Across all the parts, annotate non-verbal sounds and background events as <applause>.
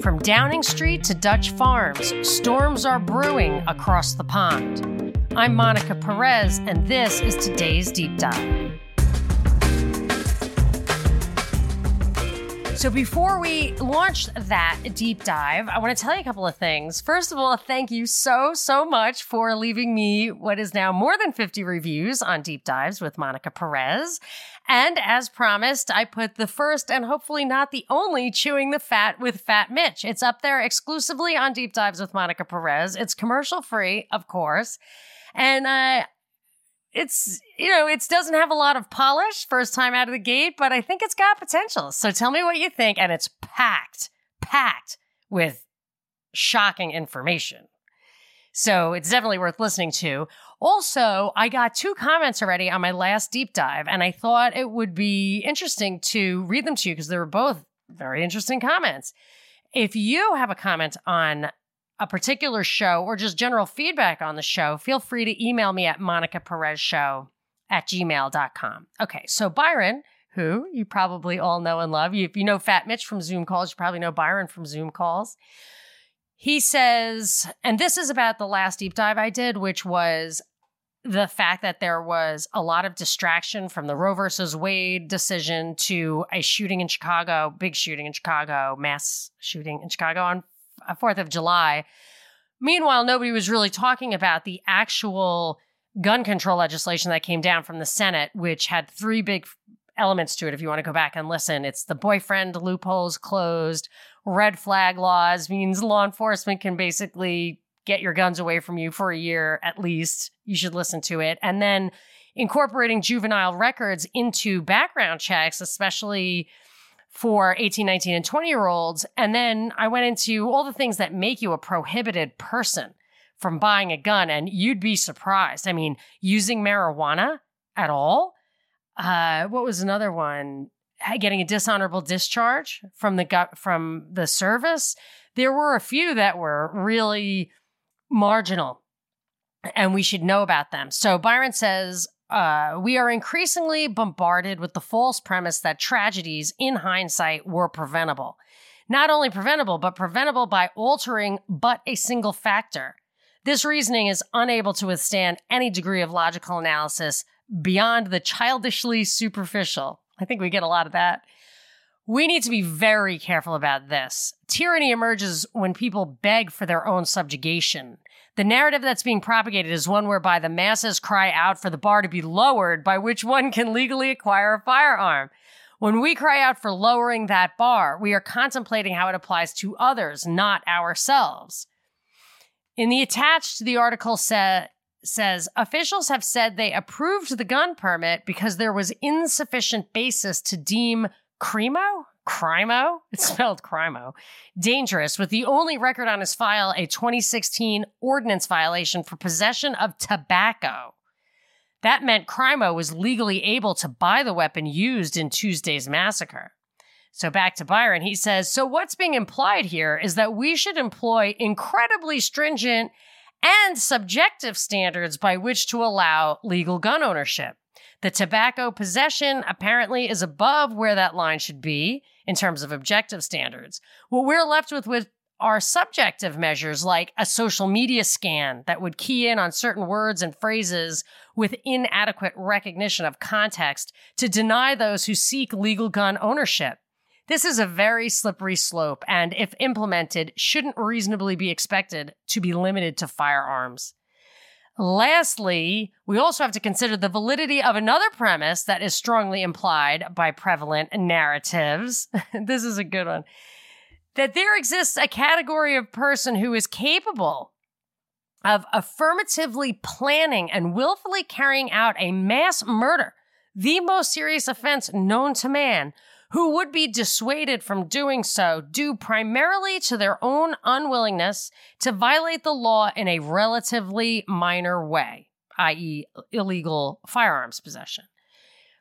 From Downing Street to Dutch Farms, storms are brewing across the pond. I'm Monica Perez, and this is today's Deep Dive. So, before we launch that deep dive, I want to tell you a couple of things. First of all, thank you so, so much for leaving me what is now more than 50 reviews on Deep Dives with Monica Perez. And as promised, I put the first and hopefully not the only Chewing the Fat with Fat Mitch. It's up there exclusively on Deep Dives with Monica Perez. It's commercial free, of course. And uh, it's you know it doesn't have a lot of polish first time out of the gate but i think it's got potential so tell me what you think and it's packed packed with shocking information so it's definitely worth listening to also i got two comments already on my last deep dive and i thought it would be interesting to read them to you because they were both very interesting comments if you have a comment on a particular show or just general feedback on the show, feel free to email me at Monica Perez Show at gmail.com. Okay, so Byron, who you probably all know and love, if you know Fat Mitch from Zoom calls, you probably know Byron from Zoom calls. He says, and this is about the last deep dive I did, which was the fact that there was a lot of distraction from the Roe versus Wade decision to a shooting in Chicago, big shooting in Chicago, mass shooting in Chicago on 4th of July. Meanwhile, nobody was really talking about the actual gun control legislation that came down from the Senate, which had three big elements to it. If you want to go back and listen, it's the boyfriend loopholes closed, red flag laws means law enforcement can basically get your guns away from you for a year at least. You should listen to it. And then incorporating juvenile records into background checks, especially for 18, 19, and 20 year olds. And then I went into all the things that make you a prohibited person from buying a gun. And you'd be surprised. I mean, using marijuana at all. Uh, what was another one? Getting a dishonorable discharge from the gut from the service. There were a few that were really marginal and we should know about them. So Byron says, uh, we are increasingly bombarded with the false premise that tragedies, in hindsight, were preventable. Not only preventable, but preventable by altering but a single factor. This reasoning is unable to withstand any degree of logical analysis beyond the childishly superficial. I think we get a lot of that. We need to be very careful about this. Tyranny emerges when people beg for their own subjugation. The narrative that's being propagated is one whereby the masses cry out for the bar to be lowered by which one can legally acquire a firearm. When we cry out for lowering that bar, we are contemplating how it applies to others, not ourselves. In the attached the article sa- says officials have said they approved the gun permit because there was insufficient basis to deem crimo Crimo, it's spelled Crimo, dangerous, with the only record on his file a 2016 ordinance violation for possession of tobacco. That meant Crimo was legally able to buy the weapon used in Tuesday's massacre. So back to Byron, he says So, what's being implied here is that we should employ incredibly stringent and subjective standards by which to allow legal gun ownership. The tobacco possession apparently is above where that line should be in terms of objective standards. What we're left with with are subjective measures like a social media scan that would key in on certain words and phrases with inadequate recognition of context to deny those who seek legal gun ownership. This is a very slippery slope and, if implemented, shouldn't reasonably be expected to be limited to firearms. Lastly, we also have to consider the validity of another premise that is strongly implied by prevalent narratives. <laughs> this is a good one. That there exists a category of person who is capable of affirmatively planning and willfully carrying out a mass murder, the most serious offense known to man, who would be dissuaded from doing so due primarily to their own unwillingness to violate the law in a relatively minor way, i.e., illegal firearms possession.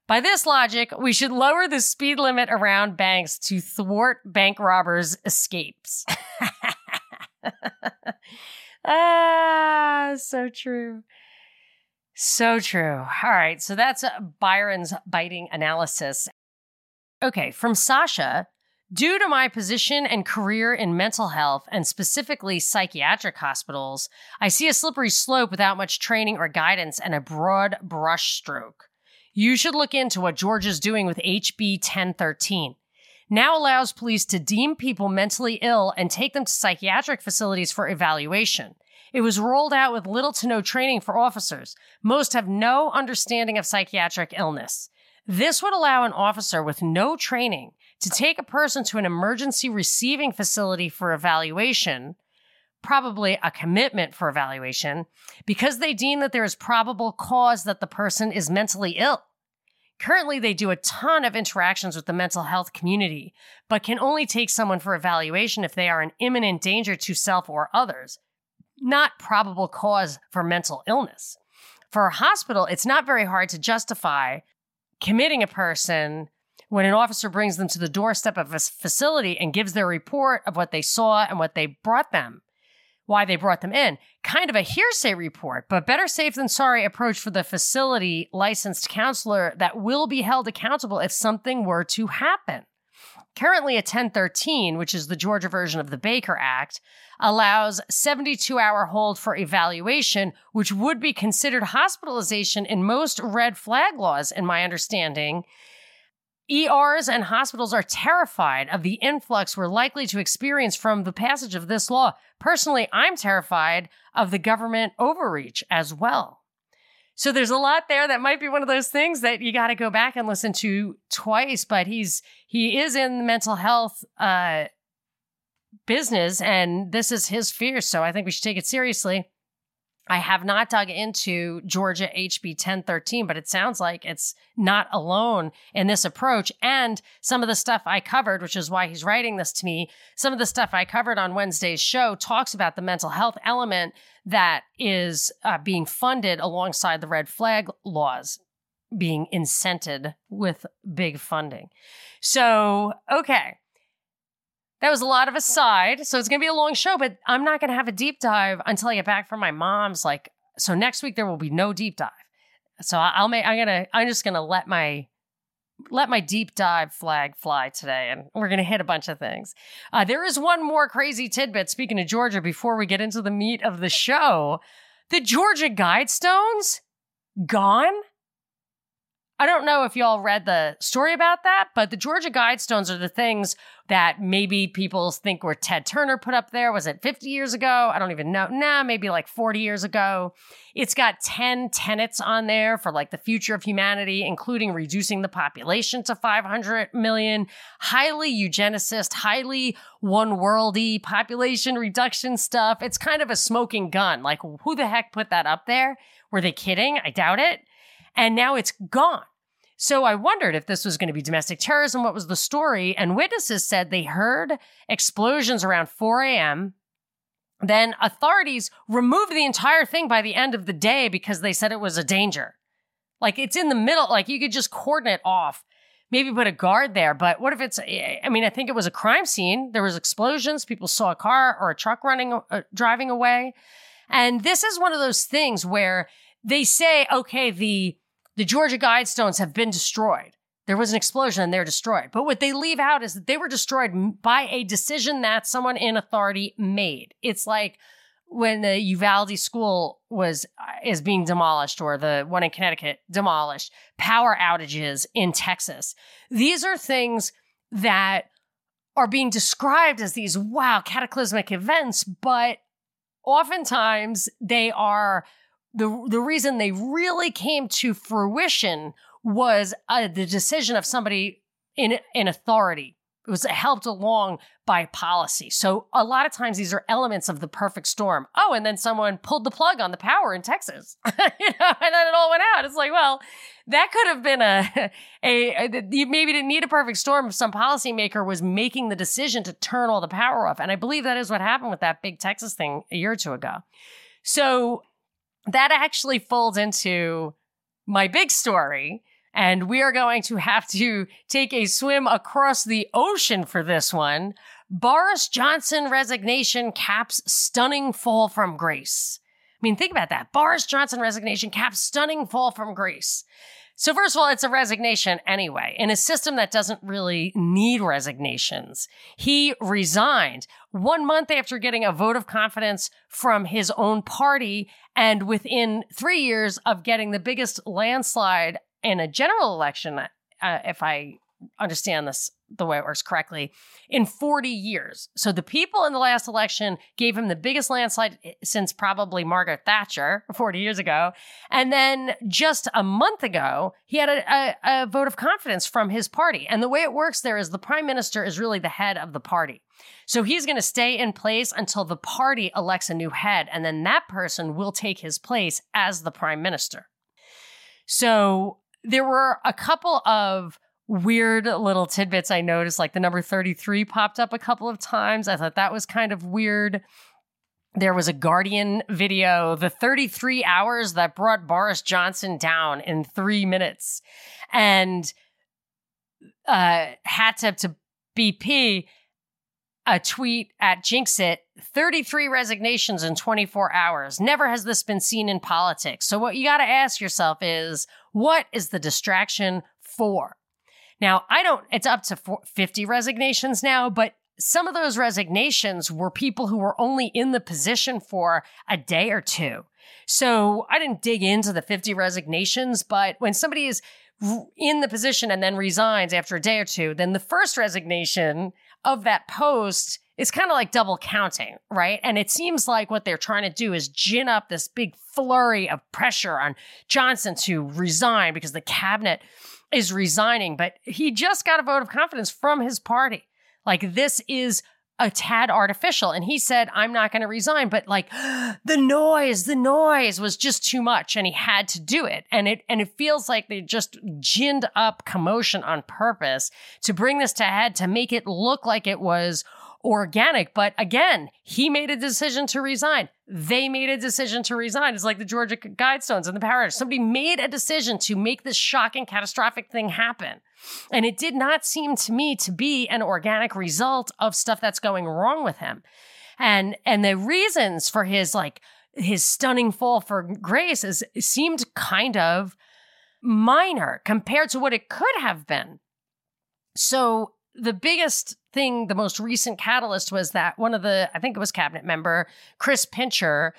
By this logic, we should lower the speed limit around banks to thwart bank robbers' escapes. <laughs> ah, so true. So true. All right. So that's Byron's biting analysis. Okay, from Sasha, Due to my position and career in mental health and specifically psychiatric hospitals, I see a slippery slope without much training or guidance and a broad brushstroke. You should look into what Georgia's doing with HB 1013. Now allows police to deem people mentally ill and take them to psychiatric facilities for evaluation. It was rolled out with little to no training for officers. Most have no understanding of psychiatric illness. This would allow an officer with no training to take a person to an emergency receiving facility for evaluation, probably a commitment for evaluation, because they deem that there is probable cause that the person is mentally ill. Currently, they do a ton of interactions with the mental health community, but can only take someone for evaluation if they are an imminent danger to self or others, not probable cause for mental illness. For a hospital, it's not very hard to justify committing a person when an officer brings them to the doorstep of a facility and gives their report of what they saw and what they brought them, why they brought them in. Kind of a hearsay report, but better safe than sorry approach for the facility licensed counselor that will be held accountable if something were to happen. Currently, a 1013, which is the Georgia version of the Baker Act, allows 72 hour hold for evaluation, which would be considered hospitalization in most red flag laws, in my understanding. ERs and hospitals are terrified of the influx we're likely to experience from the passage of this law. Personally, I'm terrified of the government overreach as well. So there's a lot there that might be one of those things that you got to go back and listen to twice. But he's he is in the mental health uh, business, and this is his fear. So I think we should take it seriously. I have not dug into Georgia HB 1013, but it sounds like it's not alone in this approach. And some of the stuff I covered, which is why he's writing this to me, some of the stuff I covered on Wednesday's show talks about the mental health element that is uh, being funded alongside the red flag laws being incented with big funding. So, okay. That was a lot of aside. So it's going to be a long show, but I'm not going to have a deep dive until I get back from my mom's. Like, so next week there will be no deep dive. So I'll make, I'm going to, I'm just going to let my, let my deep dive flag fly today and we're going to hit a bunch of things. Uh, there is one more crazy tidbit, speaking of Georgia, before we get into the meat of the show. The Georgia Guidestones gone? I don't know if y'all read the story about that, but the Georgia Guidestones are the things that maybe people think were Ted Turner put up there. Was it 50 years ago? I don't even know. Nah, maybe like 40 years ago. It's got 10 tenets on there for like the future of humanity, including reducing the population to 500 million, highly eugenicist, highly one worldy population reduction stuff. It's kind of a smoking gun. Like, who the heck put that up there? Were they kidding? I doubt it and now it's gone. So I wondered if this was going to be domestic terrorism. What was the story? And witnesses said they heard explosions around 4 a.m. Then authorities removed the entire thing by the end of the day because they said it was a danger. Like it's in the middle, like you could just cordon it off, maybe put a guard there. But what if it's, I mean, I think it was a crime scene. There was explosions. People saw a car or a truck running, uh, driving away. And this is one of those things where they say, okay, the, the Georgia Guidestones have been destroyed. There was an explosion and they're destroyed. But what they leave out is that they were destroyed by a decision that someone in authority made. It's like when the Uvalde school was uh, is being demolished or the one in Connecticut demolished, power outages in Texas. These are things that are being described as these wow cataclysmic events, but oftentimes they are the the reason they really came to fruition was uh, the decision of somebody in in authority. It was helped along by policy. So a lot of times these are elements of the perfect storm. Oh, and then someone pulled the plug on the power in Texas, <laughs> you know, and then it all went out. It's like, well, that could have been a, <laughs> a, a you maybe didn't need a perfect storm if some policymaker was making the decision to turn all the power off. And I believe that is what happened with that big Texas thing a year or two ago. So that actually folds into my big story. And we are going to have to take a swim across the ocean for this one. Boris Johnson resignation caps stunning fall from grace. I mean, think about that. Boris Johnson resignation caps stunning fall from grace. So, first of all, it's a resignation anyway, in a system that doesn't really need resignations. He resigned one month after getting a vote of confidence from his own party, and within three years of getting the biggest landslide in a general election, uh, if I understand this the way it works correctly, in 40 years. So the people in the last election gave him the biggest landslide eh, since probably Margaret Thatcher <laughs> 40 years ago. And then just a month ago, he had a, a, a vote of confidence from his party. And the way it works there is the prime minister is really the head of the party. So he's going to stay in place until the party elects a new head, and then that person will take his place as the prime minister. So there were a couple of weird little tidbits I noticed, like the number 33 popped up a couple of times. I thought that was kind of weird. There was a Guardian video, the 33 hours that brought Boris Johnson down in three minutes. And uh, hat tip to BP, a tweet at Jinxit 33 resignations in 24 hours. Never has this been seen in politics. So, what you got to ask yourself is what is the distraction for? Now, I don't, it's up to 50 resignations now, but some of those resignations were people who were only in the position for a day or two. So I didn't dig into the 50 resignations, but when somebody is in the position and then resigns after a day or two, then the first resignation of that post is kind of like double counting, right? And it seems like what they're trying to do is gin up this big flurry of pressure on Johnson to resign because the cabinet is resigning, but he just got a vote of confidence from his party. Like this is a tad artificial. And he said, I'm not going to resign. But like <gasps> the noise, the noise was just too much and he had to do it. And it, and it feels like they just ginned up commotion on purpose to bring this to head to make it look like it was organic. But again, he made a decision to resign. They made a decision to resign. It's like the Georgia Guidestones and the Power. Somebody made a decision to make this shocking, catastrophic thing happen. And it did not seem to me to be an organic result of stuff that's going wrong with him. And and the reasons for his like his stunning fall for grace is seemed kind of minor compared to what it could have been. So the biggest thing, the most recent catalyst was that one of the, I think it was cabinet member, Chris Pincher,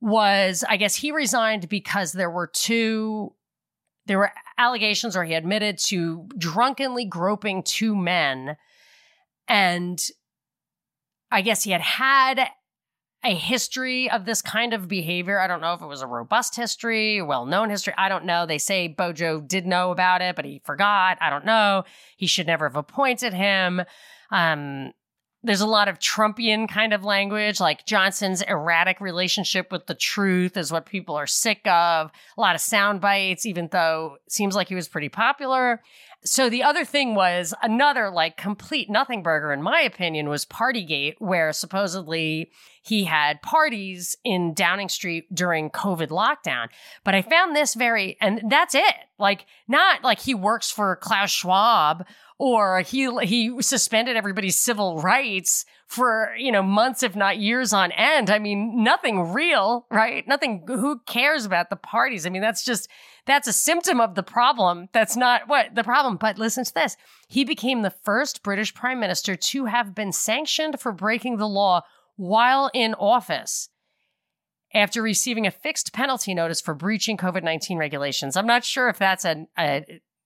was, I guess he resigned because there were two, there were allegations or he admitted to drunkenly groping two men. And I guess he had had a history of this kind of behavior. I don't know if it was a robust history, well known history. I don't know. They say Bojo did know about it, but he forgot. I don't know. He should never have appointed him. Um, there's a lot of Trumpian kind of language, like Johnson's erratic relationship with the truth is what people are sick of. A lot of sound bites, even though it seems like he was pretty popular. So the other thing was another like complete nothing burger, in my opinion, was Partygate, where supposedly he had parties in Downing Street during COVID lockdown. But I found this very, and that's it. Like, not like he works for Klaus Schwab or he he suspended everybody's civil rights for you know months if not years on end. I mean nothing real right? Nothing who cares about the parties? I mean that's just that's a symptom of the problem. That's not what the problem. But listen to this. He became the first british prime minister to have been sanctioned for breaking the law while in office after receiving a fixed penalty notice for breaching covid-19 regulations. I'm not sure if that's a, a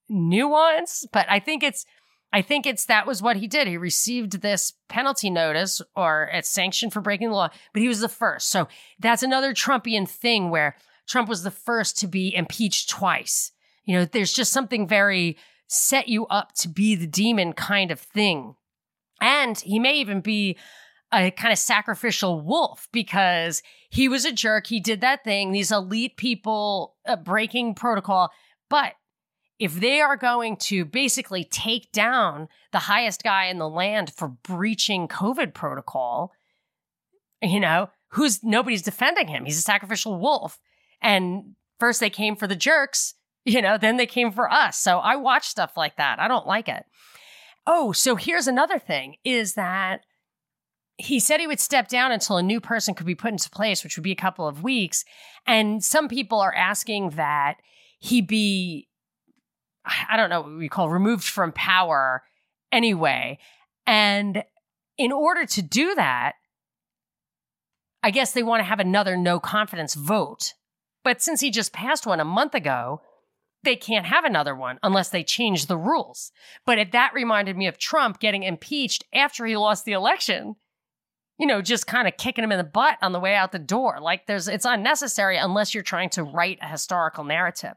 nuance but i think it's I think it's that was what he did. He received this penalty notice or a sanction for breaking the law, but he was the first. So that's another Trumpian thing where Trump was the first to be impeached twice. You know, there's just something very set you up to be the demon kind of thing. And he may even be a kind of sacrificial wolf because he was a jerk. He did that thing, these elite people uh, breaking protocol. But if they are going to basically take down the highest guy in the land for breaching COVID protocol, you know, who's nobody's defending him. He's a sacrificial wolf. And first they came for the jerks, you know, then they came for us. So I watch stuff like that. I don't like it. Oh, so here's another thing is that he said he would step down until a new person could be put into place, which would be a couple of weeks. And some people are asking that he be I don't know what we call removed from power anyway. And in order to do that, I guess they want to have another no confidence vote. But since he just passed one a month ago, they can't have another one unless they change the rules. But it, that reminded me of Trump getting impeached after he lost the election. You know, just kind of kicking him in the butt on the way out the door. Like there's it's unnecessary unless you're trying to write a historical narrative.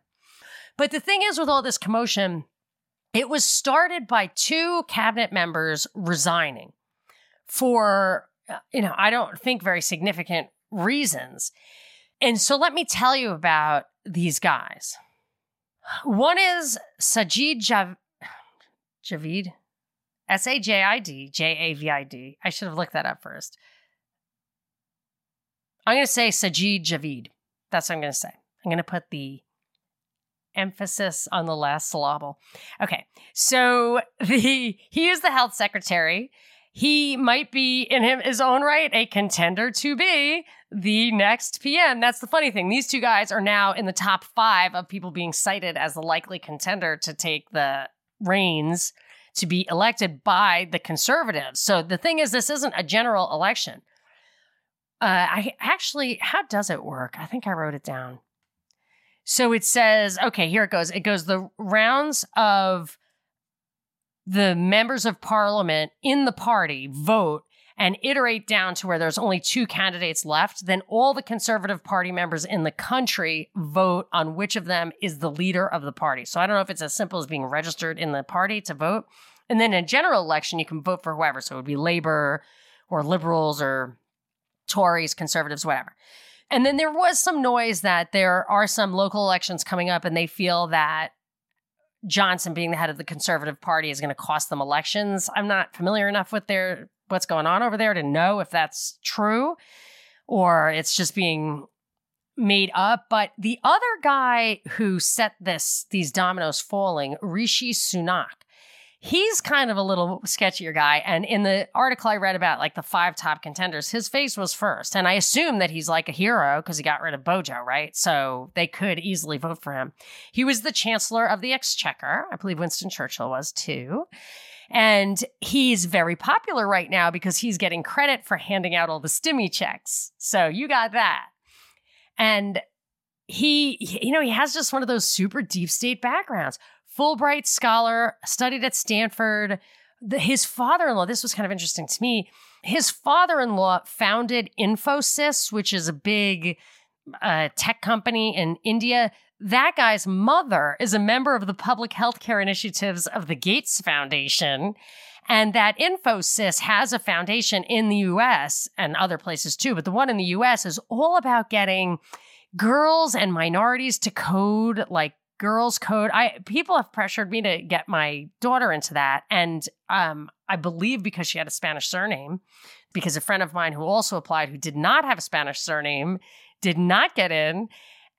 But the thing is with all this commotion, it was started by two cabinet members resigning for uh, you know, I don't think very significant reasons. And so let me tell you about these guys. One is Sajid Jav- Javid, S A J I D J A V I D. I should have looked that up first. I'm going to say Sajid Javid. That's what I'm going to say. I'm going to put the emphasis on the last syllable. Okay. So <laughs> the he is the health secretary he might be in him, his own right a contender to be the next PM. That's the funny thing. These two guys are now in the top five of people being cited as the likely contender to take the reins to be elected by the conservatives. So the thing is, this isn't a general election. Uh, I actually, how does it work? I think I wrote it down. So it says, okay, here it goes. It goes the rounds of the members of parliament in the party vote and iterate down to where there's only two candidates left, then all the Conservative Party members in the country vote on which of them is the leader of the party. So I don't know if it's as simple as being registered in the party to vote. And then in a general election, you can vote for whoever. So it would be Labor or Liberals or Tories, Conservatives, whatever. And then there was some noise that there are some local elections coming up, and they feel that Johnson being the head of the Conservative Party is going to cost them elections. I'm not familiar enough with their what's going on over there to know if that's true or it's just being made up. But the other guy who set this these dominoes falling, Rishi Sunak, he's kind of a little sketchier guy. And in the article I read about like the five top contenders, his face was first. And I assume that he's like a hero because he got rid of Bojo, right? So they could easily vote for him. He was the chancellor of the exchequer. I believe Winston Churchill was too. And he's very popular right now because he's getting credit for handing out all the stimmy checks. So you got that. And he, you know, he has just one of those super deep state backgrounds. Fulbright scholar, studied at Stanford. The, his father in law, this was kind of interesting to me. His father in law founded Infosys, which is a big uh, tech company in India. That guy's mother is a member of the public healthcare initiatives of the Gates Foundation. And that Infosys has a foundation in the US and other places too. But the one in the US is all about getting girls and minorities to code like girls code. I people have pressured me to get my daughter into that. And um, i believe because she had a spanish surname because a friend of mine who also applied who did not have a spanish surname did not get in.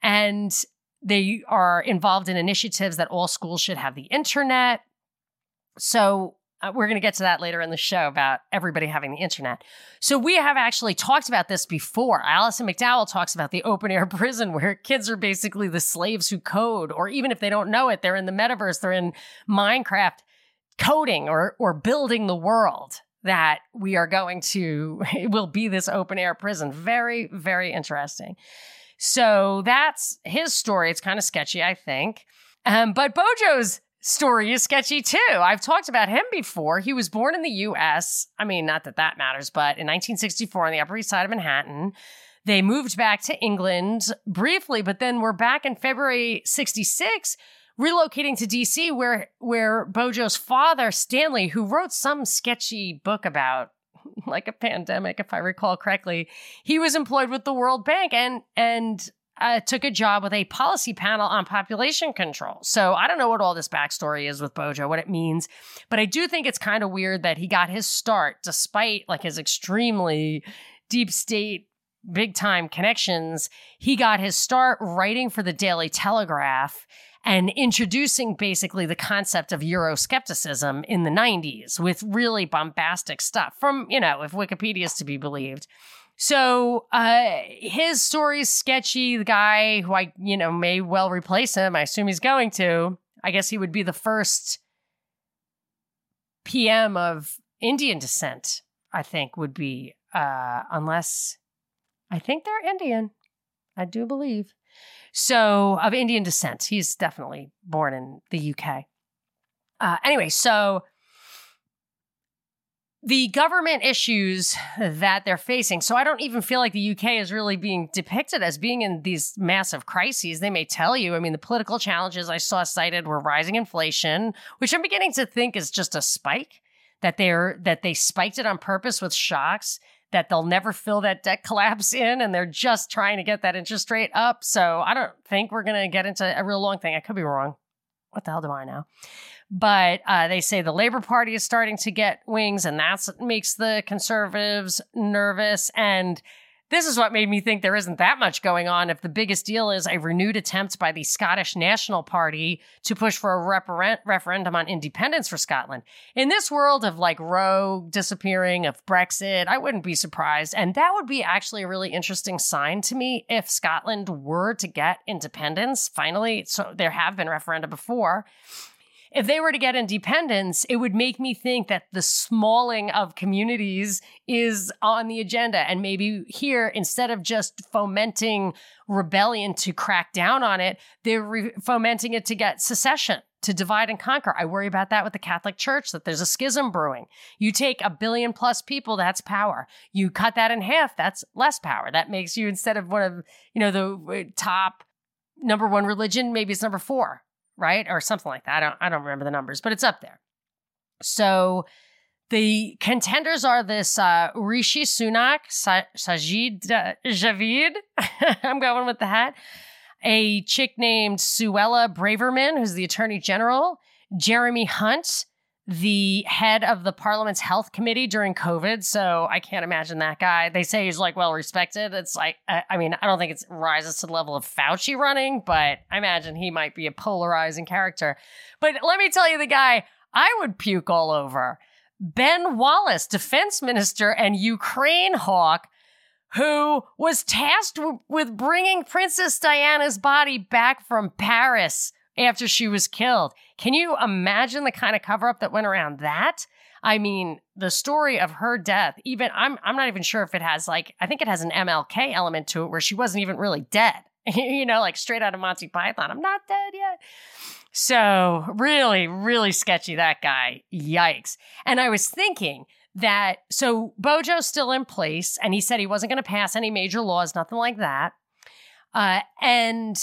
And they are involved in initiatives that all schools should have the internet. So uh, we're going to get to that later in the show about everybody having the internet. So we have actually talked about this before. Alison McDowell talks about the open air <laughs> prison where kids are basically the slaves who code, or even if they don't know it, they're in the metaverse, they're in Minecraft coding or or building the world that we are going to it <laughs> will be this open air prison. Very, very interesting. So that's his story. It's kind of sketchy, I think. Um, but Bojo's story is sketchy too. I've talked about him before. He was born in the US. I mean, not that that matters, but in 1964 on the Upper East Side of Manhattan. They moved back to England briefly, but then we're back in February 66 relocating to DC where where Bojo's father Stanley who wrote some sketchy book about <laughs> like a pandemic if I recall correctly he was employed with the World Bank and and uh, took a job with a policy panel on population control. So I don't know what all this backstory is with Bojo, what it means, but I do think it's kind of weird that he got his start despite like his extremely deep state big time connections. He got his start writing for the Daily Telegraph and introducing basically the concept of Euroscepticism in the 90s with really bombastic stuff from, you know, if Wikipedia is to be believed. So uh, his story's sketchy. The guy who I, you know, may well replace him, I assume he's going to, I guess he would be the first PM of Indian descent, I think, would be, uh, unless I think they're Indian. I do believe. So, of Indian descent. He's definitely born in the UK. Uh, anyway, so the government issues that they're facing. So I don't even feel like the UK is really being depicted as being in these massive crises. They may tell you, I mean, the political challenges I saw cited were rising inflation, which I'm beginning to think is just a spike that they're that they spiked it on purpose with shocks that they'll never fill that debt <laughs> collapse in and they're just trying to get that interest rate up. So I don't think we're going to get into a real long thing. I could be wrong. What the hell do I know? But uh, they say the Labor Party is starting to get wings, and that makes the conservatives nervous. And this is what made me think there isn't that much going on if the biggest deal is a renewed attempt by the Scottish National Party to push for a refer- referendum on independence for Scotland. In this world of like Roe disappearing, of Brexit, I wouldn't be surprised. And that would be actually a really interesting sign to me if Scotland were to get independence finally. So there have been referenda before if they were to get independence, it would make me think that the smalling of communities is on the agenda. And maybe here, instead of just fomenting rebellion to crack down on it, they're re- fomenting it to get secession. To divide and conquer. I worry about that with the Catholic Church, that there's a schism brewing. You take a billion plus people, that's power. You cut that in half, that's less power. That makes you, instead of one of, you know, the uh, top number one religion, maybe it's number four right? Or something like that. I don't I don't remember the numbers, but it's up there. So the contenders are this uh, Rishi Sunak, Sa- Sajid uh, Javid. <laughs> I'm going with the hat. A chick named Suella Braverman, who's the Attorney General. Jeremy Hunt, the head of the Parliament's Health Committee during COVID. So I can't imagine that guy. They say he's like well respected. It's like, I, I mean, I don't think it rises to the level of Fauci running, but I imagine he might be a polarizing character. But let me tell you, the guy I would puke all over Ben Wallace, defense minister and Ukraine hawk, who was tasked w- with bringing Princess Diana's body back from Paris after she was killed. Can you imagine the kind of cover up that went around that? I mean, the story of her death, even I'm I'm not even sure if it has like I think it has an MLK element to it where she wasn't even really dead. <laughs> you know, like straight out of Monty Python. I'm not dead yet. So, really, really sketchy that guy. Yikes. And I was thinking that so Bojo's still in place and he said he wasn't going to pass any major laws, nothing like that. Uh, and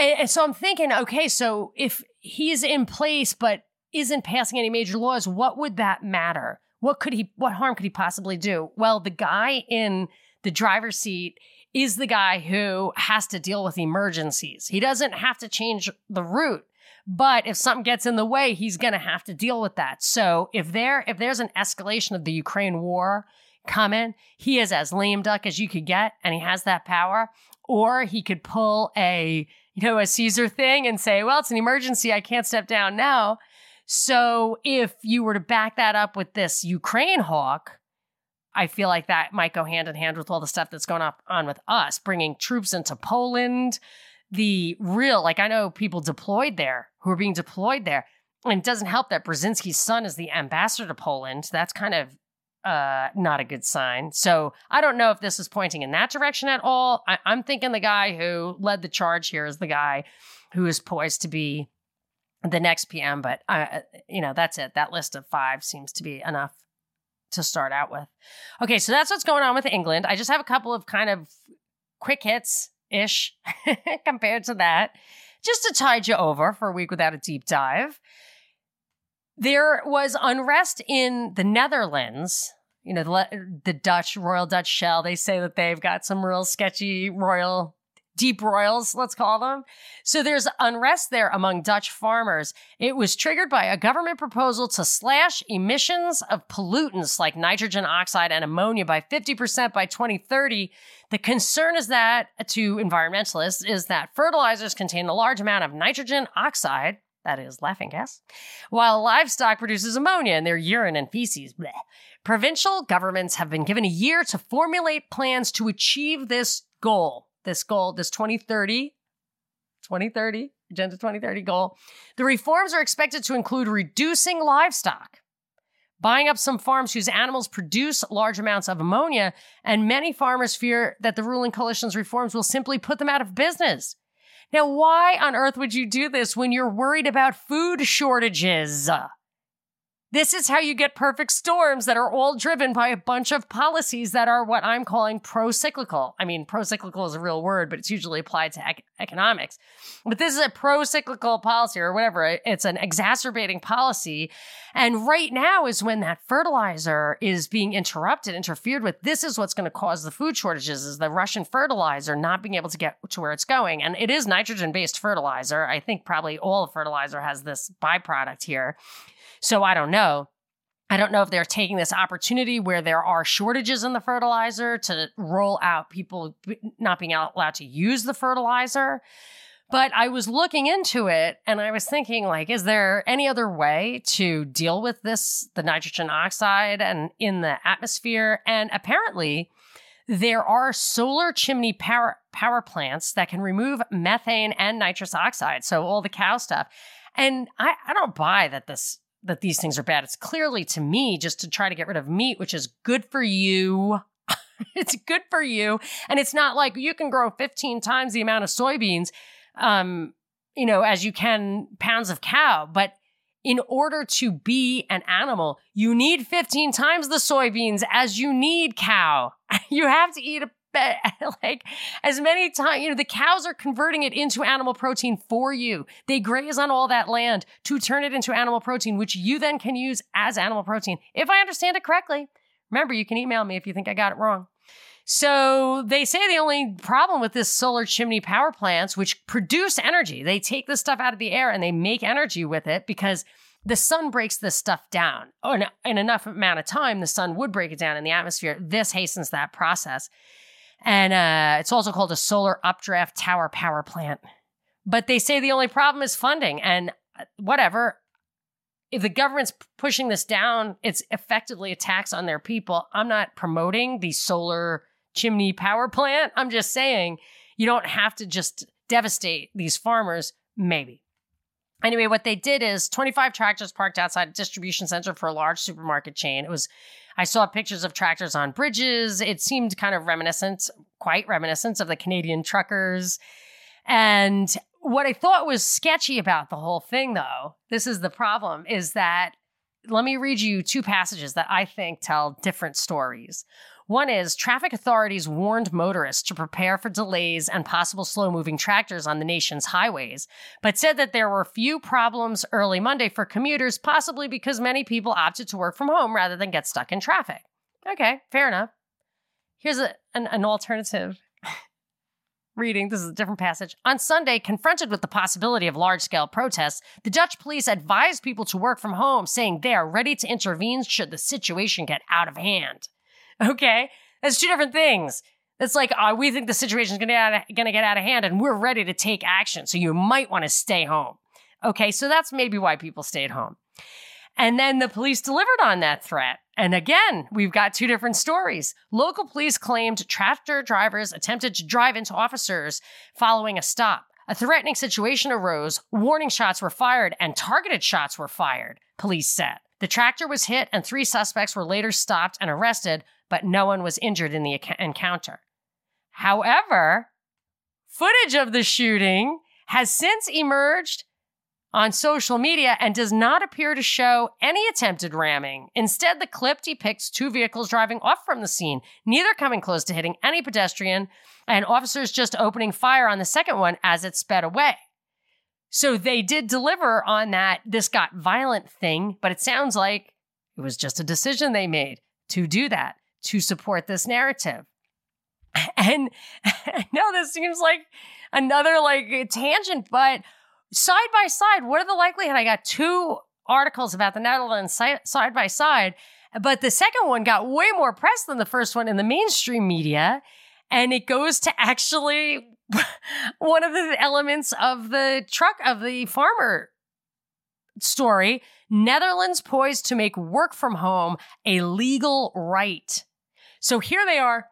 and, so I'm thinking, okay, so if he's in place but isn't passing any major laws, what would that matter? What could he what harm could he possibly do? Well, the guy in the driver's seat is the guy who has to deal with emergencies. He doesn't have to change the route, but if something gets in the way, he's going to have to deal with that. So, if there if there's an escalation of the Ukraine war coming, he is as lame duck as you could get and he has that power, or he could pull a know, a Caesar thing and say, well, it's an emergency. I can't step down now. So if you were to back that up with this Ukraine hawk, I feel like that might go hand in hand with all the stuff that's going on with us, bringing troops into Poland. The real, like I know people deployed there who are being deployed there. And it doesn't help that Brzezinski's son is the ambassador to Poland. That's kind of uh, not a good sign. So I don't know if this is pointing in that direction at all. I- I'm thinking the guy who led the charge here is the guy who is poised to be the next PM. But uh, you know, that's it. That list of five seems to be enough to start out with. Okay, so that's what's going on with England. I just have a couple of kind of quick hits ish <laughs> compared to that, just to tide you over for a week without a deep dive. There was unrest in the Netherlands. You know, the, the Dutch, Royal Dutch Shell, they say that they've got some real sketchy royal deep royals, let's call them. So there's unrest there among Dutch farmers. It was triggered by a government proposal to slash emissions of pollutants like nitrogen oxide and ammonia by 50% by 2030. The concern is that to environmentalists is that fertilizers contain a large amount of nitrogen oxide, that is laughing gas, while livestock produces ammonia in their urine and feces. Provincial governments have been given a year to formulate plans to achieve this goal. This goal, this 2030, 2030 Agenda 2030 goal. The reforms are expected to include reducing livestock, buying up some farms whose animals produce large amounts of ammonia, and many farmers fear that the ruling coalition's reforms will simply put them out of business. Now, why on earth would you do this when you're worried about food shortages? This is how you get perfect storms that are all driven by a bunch of policies that are what I'm calling pro cyclical. I mean, pro cyclical is a real word, but it's usually applied to ec- economics. But this is a pro cyclical policy or whatever. It's an exacerbating policy. And right now is when that fertilizer is being interrupted, interfered with. This is what's going to cause the food shortages is the Russian fertilizer not being able to get to where it's going. And it is nitrogen based fertilizer. I think probably all fertilizer has this byproduct here. So I don't know. I don't know if they're taking this opportunity where there are shortages in the fertilizer to roll out people not being allowed to use the fertilizer. But I was looking into it and I was thinking, like, is there any other way to deal with this, the nitrogen oxide and in the atmosphere? And apparently, there are solar chimney power power plants that can remove methane and nitrous oxide. So all the cow stuff. And I, I don't buy that this that these things are bad. It's clearly to me just to try to get rid of meat, which is good for you. <laughs> it's good for you. And it's not like you can grow 15 times the amount of soybeans, um, you know, as you can pounds of cow. But in order to be an animal, you need 15 times the soybeans as you need cow. <laughs> You have to eat a <laughs> like as many times, you know, the cows are converting it into animal protein for you. They graze on all that land to turn it into animal protein, which you then can use as animal protein. If I understand it correctly, remember, you can email me if you think I got it wrong. So they say the only problem with this solar chimney power plants, which produce energy, they take this stuff out of the air and they make energy with it because the sun breaks this stuff down. Oh, in, in enough amount of time, the sun would break it down in the atmosphere. This hastens that process. And uh, it's also called a solar updraft tower power plant. But they say the only problem is funding. And uh, whatever, if the government's pushing this down, it's effectively a tax on their people. I'm not promoting the solar chimney power plant. I'm just saying you don't have to just devastate these farmers, maybe. Anyway, what they did is 25 tractors parked outside a distribution center for a large supermarket chain. It was I saw pictures of tractors on bridges. It seemed kind of reminiscent, quite reminiscent of the Canadian truckers. And what I thought was sketchy about the whole thing, though, this is the problem, is that let me read you two passages that I think tell different stories. One is traffic authorities warned motorists to prepare for delays and possible slow moving tractors on the nation's highways, but said that there were few problems early Monday for commuters, possibly because many people opted to work from home rather than get stuck in traffic. Okay, fair enough. Here's a, an, an alternative <laughs> reading. This is a different passage. On Sunday, confronted with the possibility of large scale protests, the Dutch police advised people to work from home, saying they are ready to intervene should the situation get out of hand. Okay. That's two different things. It's like, uh, we think the situation is going to get out of hand and we're ready to take action. So you might want to stay home. Okay. So that's maybe why people stayed home. And then the police delivered on that threat. And again, we've got two different stories. Local police claimed tractor drivers attempted to drive into officers following a stop. A threatening situation arose, warning shots were fired, and targeted shots were fired, police said. The tractor was hit, and three suspects were later stopped and arrested, but no one was injured in the encounter. However, footage of the shooting has since emerged on social media and does not appear to show any attempted ramming. Instead, the clip depicts two vehicles driving off from the scene, neither coming close to hitting any pedestrian, and officers just opening fire on the second one as it sped away. So they did deliver on that this got violent thing, but it sounds like it was just a decision they made to do that to support this narrative. <laughs> And I know this seems like another like tangent, but side by side, what are the likelihood? I got two articles about the Netherlands side by side, but the second one got way more press than the first one in the mainstream media. And it goes to actually <laughs> one of the elements of the truck of the farmer story Netherlands poised to make work from home a legal right. So here they are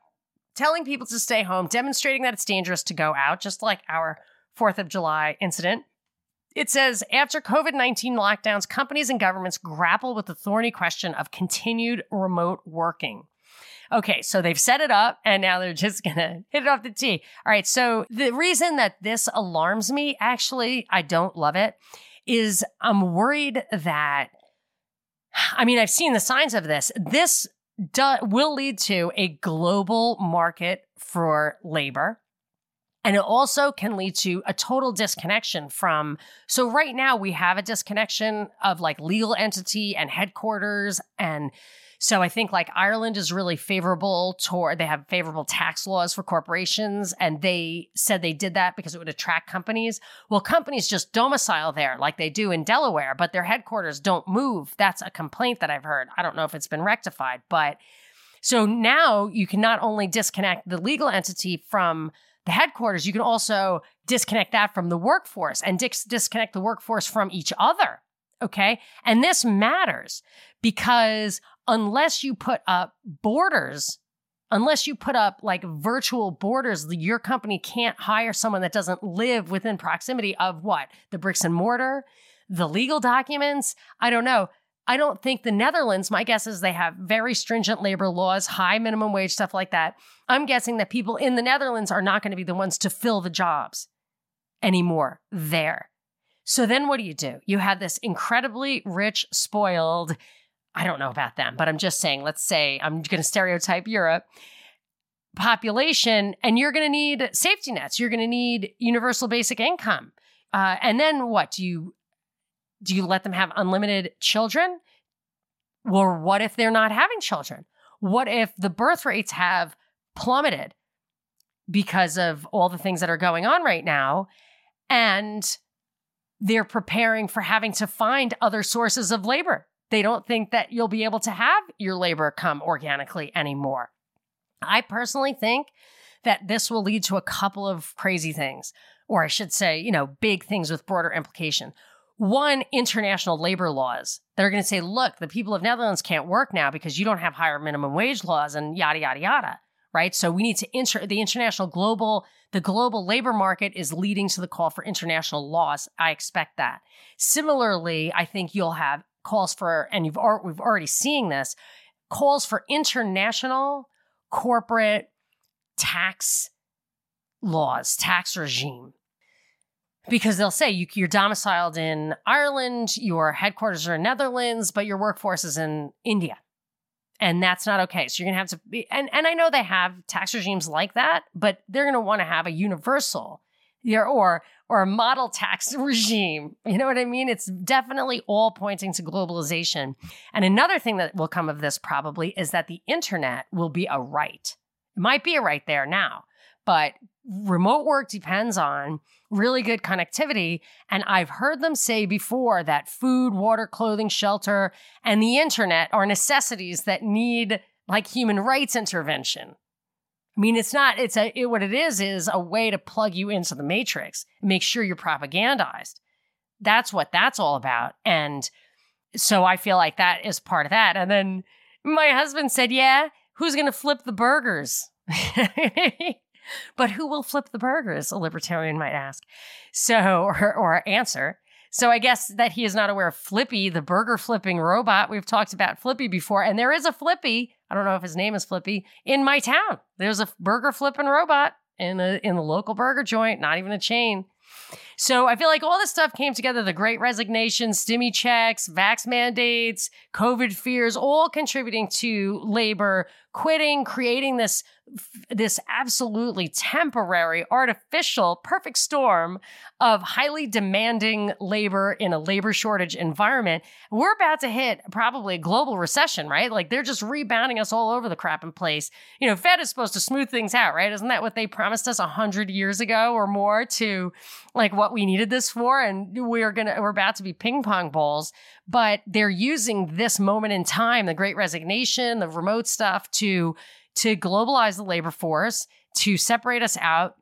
telling people to stay home, demonstrating that it's dangerous to go out, just like our 4th of July incident. It says after COVID 19 lockdowns, companies and governments grapple with the thorny question of continued remote working. Okay, so they've set it up and now they're just gonna <laughs> hit it off the tee. All right, so the reason that this alarms me, actually, I don't love it, is I'm worried that, I mean, I've seen the signs of this. This do, will lead to a global market for labor. And it also can lead to a total disconnection from. So, right now, we have a disconnection of like legal entity and headquarters and so I think like Ireland is really favorable toward, they have favorable tax laws for corporations. And they said they did that because it would attract companies. Well, companies just domicile there like they do in Delaware, but their headquarters don't move. That's a complaint that I've heard. I don't know if it's been rectified, but so now you can not only disconnect the legal entity from the headquarters, you can also disconnect that from the workforce and dis- disconnect the workforce from each other. Okay. And this matters because unless you put up borders, unless you put up like virtual borders, your company can't hire someone that doesn't live within proximity of what? The bricks and mortar, the legal documents. I don't know. I don't think the Netherlands, my guess is they have very stringent labor laws, high minimum wage, stuff like that. I'm guessing that people in the Netherlands are not going to be the ones to fill the jobs anymore there. So then what do you do? You have this incredibly rich, spoiled, I don't know about them, but I'm just saying, let's say I'm going to stereotype Europe population, and you're going to need safety nets. You're going to need universal basic income. Uh, and then what? Do you do you let them have unlimited children? Or what if they're not having children? What if the birth rates have plummeted because of all the things that are going on right now? And they're preparing for having to find other sources of labor. They don't think that you'll be able to have your labor come organically anymore. I personally think that this will lead to a couple of crazy things, or I should say, you know, big things with broader implication. One, international labor laws that are going to say, look, the people of Netherlands can't work now because you don't have higher minimum wage laws and yada, yada, yada right? So we need to inter the international global the global labor market is leading to the call for international laws. I expect that. Similarly, I think you'll have calls for, and you've we've already seeing this calls for international corporate tax laws, tax regime. Because they'll say you, you're domiciled in Ireland, your headquarters are in Netherlands, but your workforce is in India and that's not okay. So you're gonna have to be, and and I know they have tax regimes like that, but they're gonna want to have a universal, or or a model tax <laughs> regime. You know what I mean? It's definitely all pointing to globalization. And another thing that will come of this probably is that the internet will be a right. It might be a right there now, but remote work depends on really good connectivity. And I've heard them say before that food, water, clothing, shelter, and the internet are necessities that need like human rights intervention. I mean, it's not, it's a, it, what it is, is a way to plug you into the matrix, make sure you're propagandized. That's what that's all about. And so I feel like that is part of that. And then my husband said, Yeah, who's going to flip the burgers? <laughs> But who will flip the burgers? A libertarian might ask. So, or, or answer. So I guess that he is not aware of Flippy, the burger flipping robot. We've talked about Flippy before, and there is a Flippy. I don't know if his name is Flippy in my town. There's a burger flipping robot in a in the local burger joint, not even a chain. So I feel like all this stuff came together the great resignation, stimmy checks, vax mandates, COVID fears, all contributing to labor quitting, creating this this absolutely temporary, artificial, perfect storm of highly demanding labor in a labor shortage environment. We're about to hit probably a global recession, right? Like they're just rebounding us all over the crap in place. You know, Fed is supposed to smooth things out, right? Isn't that what they promised us a hundred years ago or more to like what we needed this for? And we're gonna we're about to be ping pong balls but they're using this moment in time, the great resignation, the remote stuff to to globalize the labor force, to separate us out.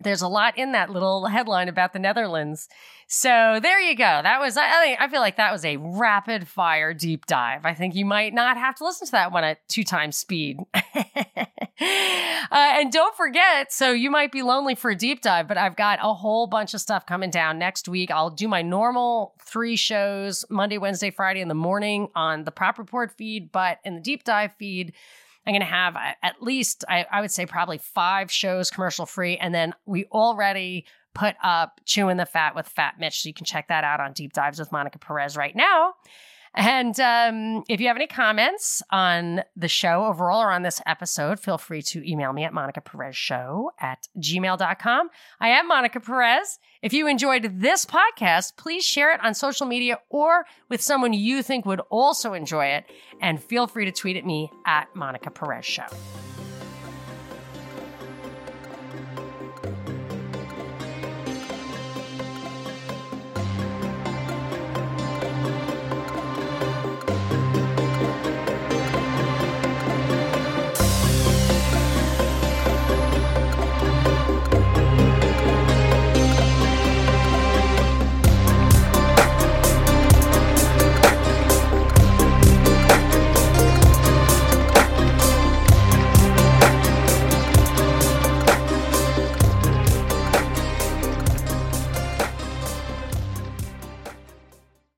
There's a lot in that little headline about the Netherlands. So there you go. That was I I feel like that was a rapid fire deep dive. I think you might not have to listen to that one at two times speed. <laughs> Uh, and don't forget, so you might be lonely for a deep dive, but I've got a whole bunch of stuff coming down next week. I'll do my normal three shows Monday, Wednesday, Friday in the morning on the Prop Report feed, but in the deep dive feed, I'm going to have uh, at least, I, I would say, probably five shows commercial free. And then we already put up Chewing the Fat with Fat Mitch. So you can check that out on Deep Dives with Monica Perez right now. And um, if you have any comments on the show overall or on this episode, feel free to email me at Monica Perez Show at gmail.com. I am Monica Perez. If you enjoyed this podcast, please share it on social media or with someone you think would also enjoy it. And feel free to tweet at me at Monica Perez Show.